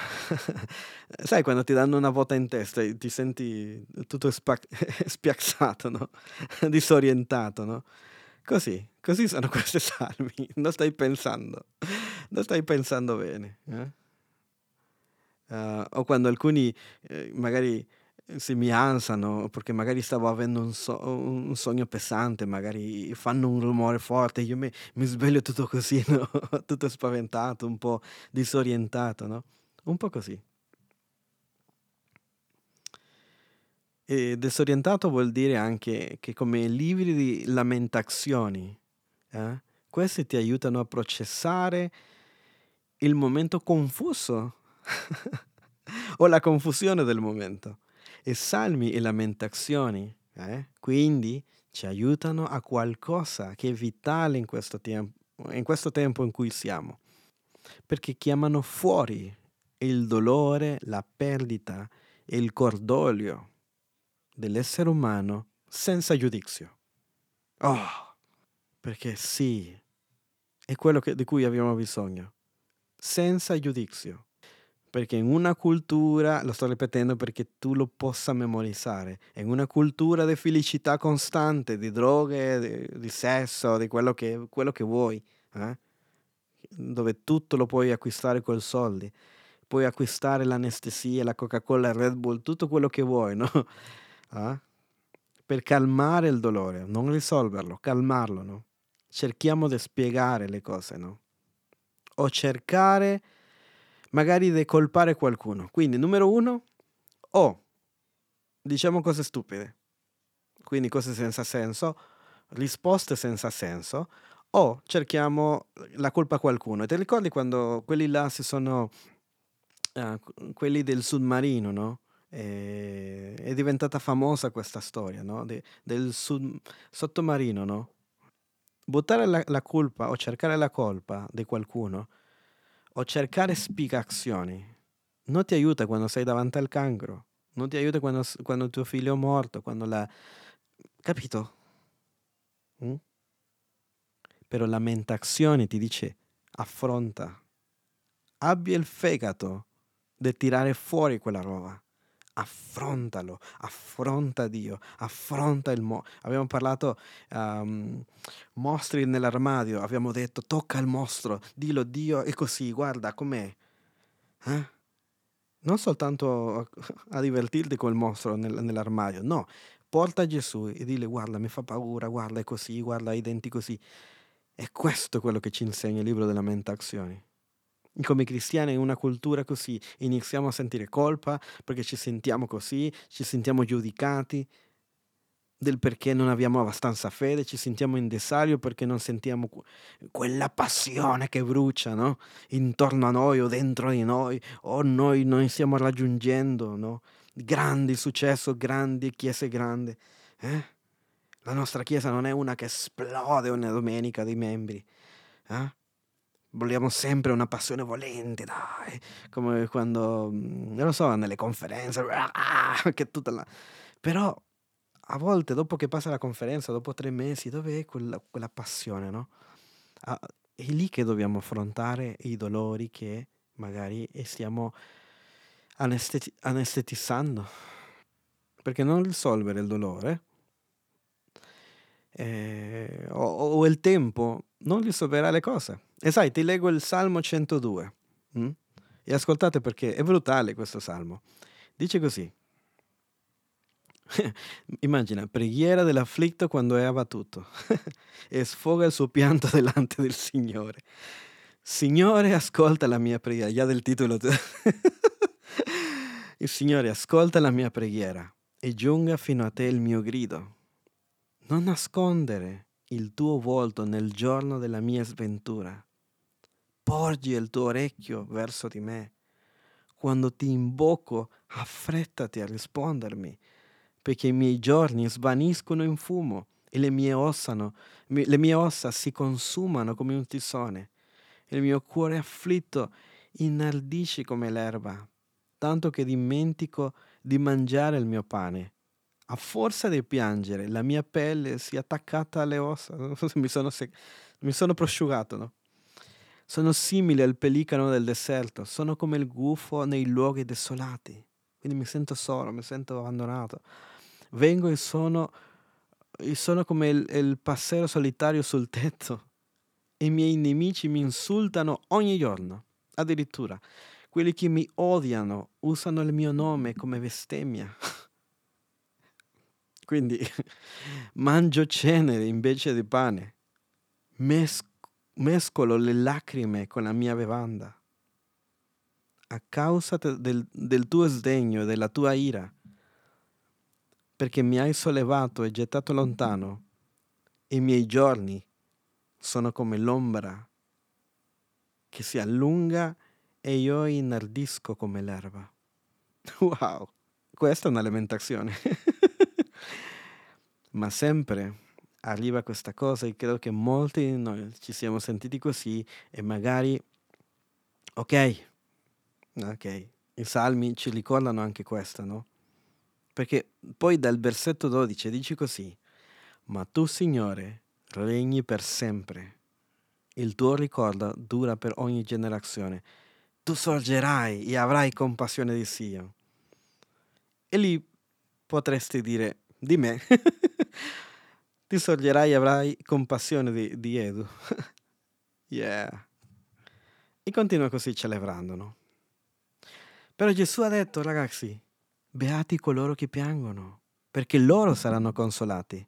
(laughs) Sai, quando ti danno una vuota in testa e ti senti tutto spa... (laughs) spiazzato, no? Disorientato, no? Così, così sono (laughs) questi salmi. Non stai pensando, non stai pensando bene. Eh? Uh, o quando alcuni eh, magari si mi ansano perché magari stavo avendo un, so- un sogno pesante, magari fanno un rumore forte, io mi, mi sveglio tutto così, (laughs) no? tutto spaventato, un po' disorientato, no? Un po' così. E disorientato vuol dire anche che come libri di lamentazioni, eh, questi ti aiutano a processare il momento confuso (laughs) o la confusione del momento e salmi e lamentazioni, eh? quindi ci aiutano a qualcosa che è vitale in questo, tempo, in questo tempo in cui siamo, perché chiamano fuori il dolore, la perdita e il cordoglio dell'essere umano senza giudizio. Oh, perché sì, è quello che, di cui abbiamo bisogno, senza giudizio perché in una cultura, lo sto ripetendo perché tu lo possa memorizzare, in una cultura di felicità costante, di droghe, di, di sesso, di quello che, quello che vuoi, eh? dove tutto lo puoi acquistare con soldi, puoi acquistare l'anestesia, la Coca-Cola, il Red Bull, tutto quello che vuoi, no? Eh? Per calmare il dolore, non risolverlo, calmarlo, no? Cerchiamo di spiegare le cose, no? O cercare magari di colpare qualcuno. Quindi, numero uno, o diciamo cose stupide, quindi cose senza senso, risposte senza senso, o cerchiamo la colpa a qualcuno. E ti ricordi quando quelli là si sono, uh, quelli del sottomarino, no? È diventata famosa questa storia, no? De, del sud, sottomarino, no? Buttare la, la colpa o cercare la colpa di qualcuno o cercare spiegazioni non ti aiuta quando sei davanti al cancro, non ti aiuta quando, quando tuo figlio è morto, quando la... Capito? Mm? Però lamentazione ti dice affronta, abbia il fegato di tirare fuori quella roba affrontalo, affronta Dio, affronta il mo. Abbiamo parlato um, mostri nell'armadio, abbiamo detto tocca il mostro, dillo Dio è così, guarda com'è. Eh? Non soltanto a, divertirti col mostro nel, nell'armadio, no, porta Gesù e dile guarda mi fa paura, guarda è così, guarda i denti così. E questo è quello che ci insegna il libro delle lamentazioni come cristiani in una cultura così iniziamo a sentire colpa perché ci sentiamo così, ci sentiamo giudicati del perché non abbiamo abbastanza fede, ci sentiamo in desario perché non sentiamo quella passione che brucia no? intorno a noi o dentro di noi o noi non stiamo raggiungendo no? grandi successi, grandi chiese grandi. Eh? La nostra chiesa non è una che esplode ogni domenica di membri. Eh? Vogliamo sempre una passione volente, dai, come quando, mm, non lo so, nelle conferenze, ah, che tutta la... Però a volte dopo che passa la conferenza, dopo tre mesi, dov'è quella, quella passione, no? Ah, è lì che dobbiamo affrontare i dolori che magari stiamo anesteti- anestetizzando. Perché non risolvere il dolore eh, o, o il tempo non risolverà le cose. E sai, ti leggo il Salmo 102. Hm? E ascoltate perché è brutale questo salmo. Dice così. (laughs) Immagina, preghiera dell'afflitto quando è abbattuto (laughs) e sfoga il suo pianto delante del Signore. Signore, ascolta la mia preghiera. Già del titolo. (laughs) il Signore ascolta la mia preghiera e giunga fino a te il mio grido. Non nascondere il tuo volto nel giorno della mia sventura. Porgi il tuo orecchio verso di me. Quando ti invoco, affrettati a rispondermi, perché i miei giorni svaniscono in fumo e le mie, ossano, le mie ossa si consumano come un tisone. Il mio cuore afflitto inardisce come l'erba, tanto che dimentico di mangiare il mio pane a forza di piangere, la mia pelle si è attaccata alle ossa, mi sono, sec- mi sono prosciugato, no? Sono simile al pelicano del deserto, sono come il gufo nei luoghi desolati. Quindi mi sento solo, mi sento abbandonato. Vengo e sono, e sono come il, il passero solitario sul tetto. I miei nemici mi insultano ogni giorno. Addirittura, quelli che mi odiano usano il mio nome come bestemmia. (laughs) Quindi (laughs) mangio cenere invece di pane, Mes- mescolo le lacrime con la mia bevanda. A causa del, del tuo sdegno e della tua ira, perché mi hai sollevato e gettato lontano, i miei giorni sono come l'ombra che si allunga e io inardisco come l'erba. (laughs) Wow, questa è una lamentazione. (laughs) Ma sempre arriva questa cosa e credo che molti di noi ci siamo sentiti così e magari, ok, ok, i salmi ci ricordano anche questo, no? Perché poi dal versetto 12 dici così, ma tu Signore regni per sempre, il tuo ricordo dura per ogni generazione, tu sorgerai e avrai compassione di Sion. E lì potresti dire, di me, (laughs) ti sorgerai e avrai compassione di, di Edu. (laughs) yeah. E continua così celebrando, no? Però Gesù ha detto, ragazzi, beati coloro che piangono, perché loro saranno consolati.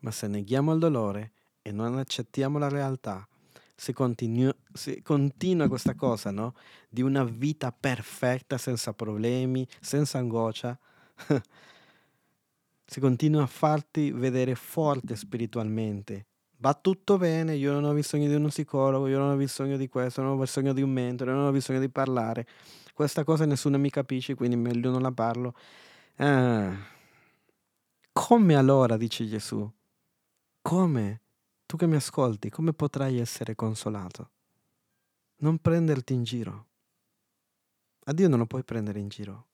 Ma se neghiamo il dolore e non accettiamo la realtà, se, continu- se continua questa cosa, no? Di una vita perfetta, senza problemi, senza angoscia, (laughs) se continua a farti vedere forte spiritualmente, va tutto bene, io non ho bisogno di uno psicologo, io non ho bisogno di questo, non ho bisogno di un mentore, non ho bisogno di parlare. Questa cosa nessuno mi capisce, quindi meglio non la parlo. Ah. Come allora, dice Gesù? Come? Tu che mi ascolti, come potrai essere consolato? Non prenderti in giro. A Dio non lo puoi prendere in giro.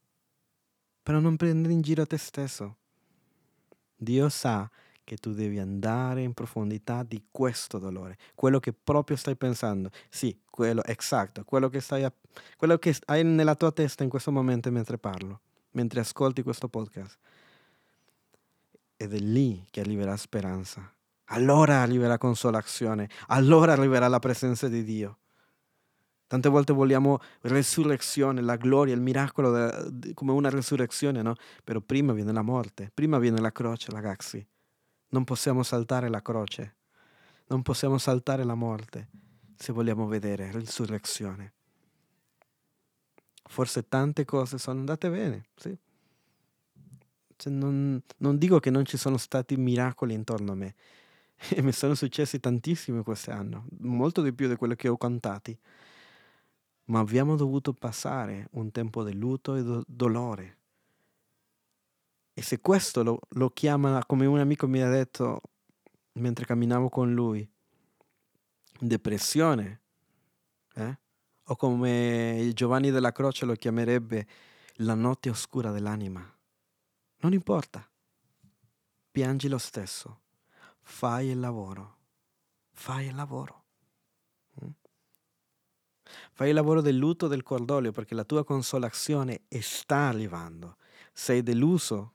Però non prendere in giro te stesso. Dio sa che tu devi andare in profondità di questo dolore, quello che proprio stai pensando. Sì, quello esatto, quello quello che hai nella tua testa in questo momento mentre parlo, mentre ascolti questo podcast. Ed è lì che arriverà speranza. Allora arriverà consolazione, allora arriverà la presenza di Dio. Tante volte vogliamo resurrezione, la gloria, il miracolo de, come una resurrezione, no? Però prima viene la morte, prima viene la croce, ragazzi. Non possiamo saltare la croce, non possiamo saltare la morte se vogliamo vedere resurrezione. Forse tante cose sono andate bene, sì. Cioè non, non dico che non ci sono stati miracoli intorno a me, (laughs) e mi sono successi tantissimi quest'anno, molto di più di quello che ho contati ma abbiamo dovuto passare un tempo di lutto e do- dolore. E se questo lo, lo chiama, come un amico mi ha detto mentre camminavo con lui, depressione, eh? o come Giovanni della Croce lo chiamerebbe la notte oscura dell'anima. Non importa, piangi lo stesso, fai il lavoro, fai il lavoro. Fai il lavoro del lutto del cordoglio perché la tua consolazione sta arrivando. Sei deluso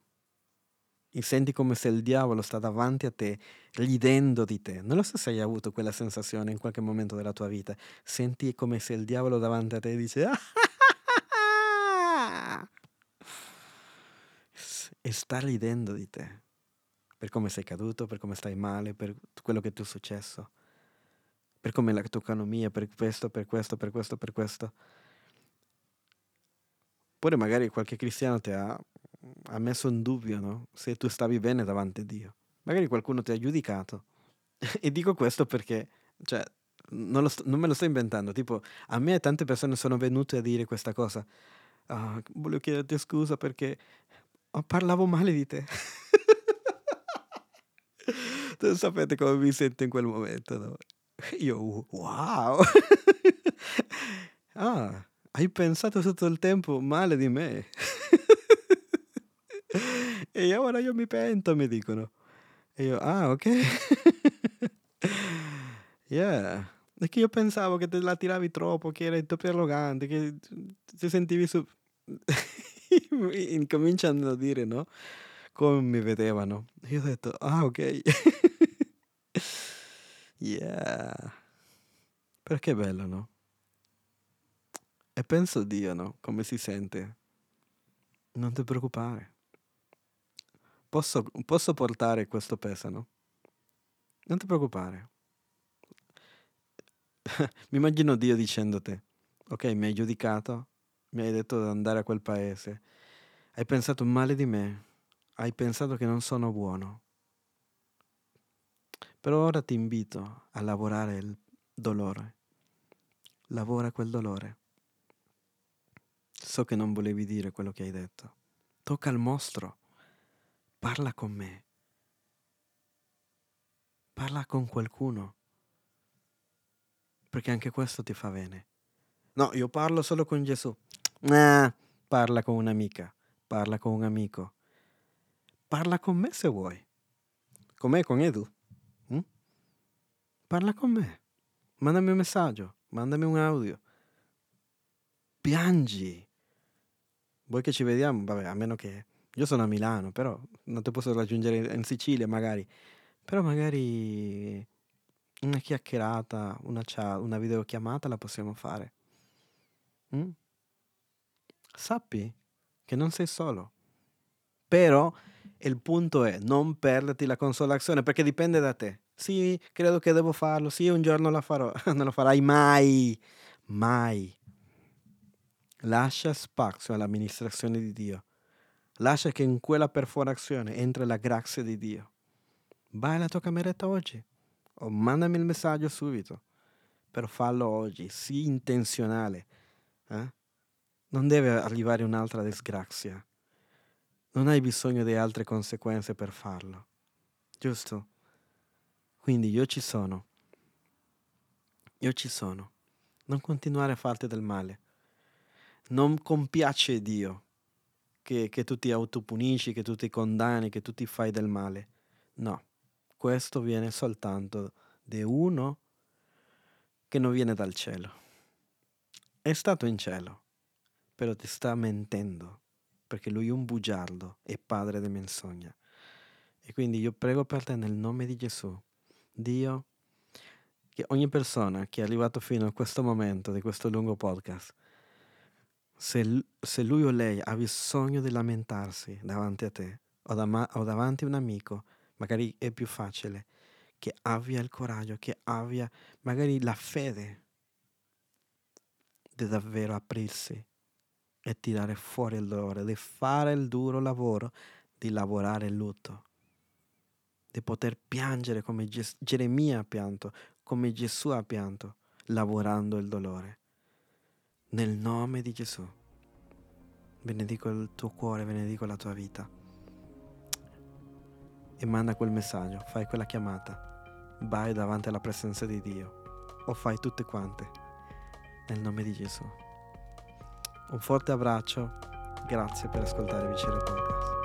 e senti come se il diavolo sta davanti a te, ridendo di te. Non lo so se hai avuto quella sensazione in qualche momento della tua vita. Senti come se il diavolo davanti a te dice... e sta ridendo di te. Per come sei caduto, per come stai male, per quello che ti è successo per come la tua economia, per questo, per questo, per questo, per questo. Oppure magari qualche cristiano ti ha, ha messo in dubbio no? se tu stavi bene davanti a Dio. Magari qualcuno ti ha giudicato. (laughs) e dico questo perché, cioè, non, sto- non me lo sto inventando. Tipo, a me tante persone sono venute a dire questa cosa. "Ah, volevo chiederti scusa perché oh, parlavo male di te. (laughs) Non sapete come mi sento in quel momento, no? Io, wow! ah, hai pensato tutto il tempo male di me. e ora io mi pento, mi dicono. E io, ah, ok. yeah. È che io pensavo che te la tiravi troppo, che eri troppo arrogante, che ti sentivi su... (laughs) Incominciano a dire, no? Come mi vedevano. Io ho detto, ah, ok. Yeah. Perché è bello, no? E penso Dio, no? Come si sente. Non ti preoccupare. Posso, posso portare questo peso, no? Non ti preoccupare. (laughs) mi immagino Dio dicendoti, ok, mi hai giudicato, mi hai detto di andare a quel paese, hai pensato male di me, hai pensato che non sono buono. Però ora ti invito a lavorare il dolore. Lavora quel dolore. So che non volevi dire quello che hai detto. Tocca il mostro. Parla con me. Parla con qualcuno. Perché anche questo ti fa bene. No, io parlo solo con Gesù. Ah, parla con un'amica. Parla con un amico. Parla con me se vuoi. Con me, con Edu. Parla con me. Mandami un messaggio. Mandami un audio. Piangi. Vuoi che ci vediamo? Vabbè, a meno che... Io sono a Milano, però non ti posso raggiungere in Sicilia magari. Però magari una chiacchierata, una, chat, una videochiamata la possiamo fare. Mm? Sappi che non sei solo. Però il punto è non perderti la consolazione perché dipende da te. Sì, credo che devo farlo. Sì, un giorno la farò. (laughs) non lo farai mai. Mai. Lascia spazio all'amministrazione di Dio. Lascia che in quella perforazione entri la grazia di Dio. Vai alla tua cameretta oggi o mandami il messaggio subito. Però fallo oggi, sii intenzionale. Eh? Non deve arrivare un'altra disgrazia. Non hai bisogno di altre conseguenze per farlo. Giusto? Quindi io ci sono. Io ci sono. Non continuare a farti del male. Non compiace Dio che, che tu ti autopunisci, che tu ti condanni, che tu ti fai del male. No, questo viene soltanto di uno che non viene dal cielo. È stato in cielo, però ti sta mentendo, perché lui è un bugiardo e padre di menzogna. E quindi io prego per te nel nome di Gesù, Dio, che ogni persona che è arrivato fino a questo momento di questo lungo podcast, se, se lui o lei ha bisogno di lamentarsi davanti a te o, da, o davanti a un amico, magari è più facile che abbia il coraggio, che abbia magari la fede di davvero aprirsi e tirare fuori il dolore, di fare il duro lavoro di lavorare il lutto, di poter piangere come Ges- Geremia ha pianto, come Gesù ha pianto, lavorando il dolore. Nel nome di Gesù. Benedico il tuo cuore, benedico la tua vita. E manda quel messaggio, fai quella chiamata, vai davanti alla presenza di Dio o fai tutte quante. Nel nome di Gesù. Un forte abbraccio, grazie per ascoltare Vicere Podcast.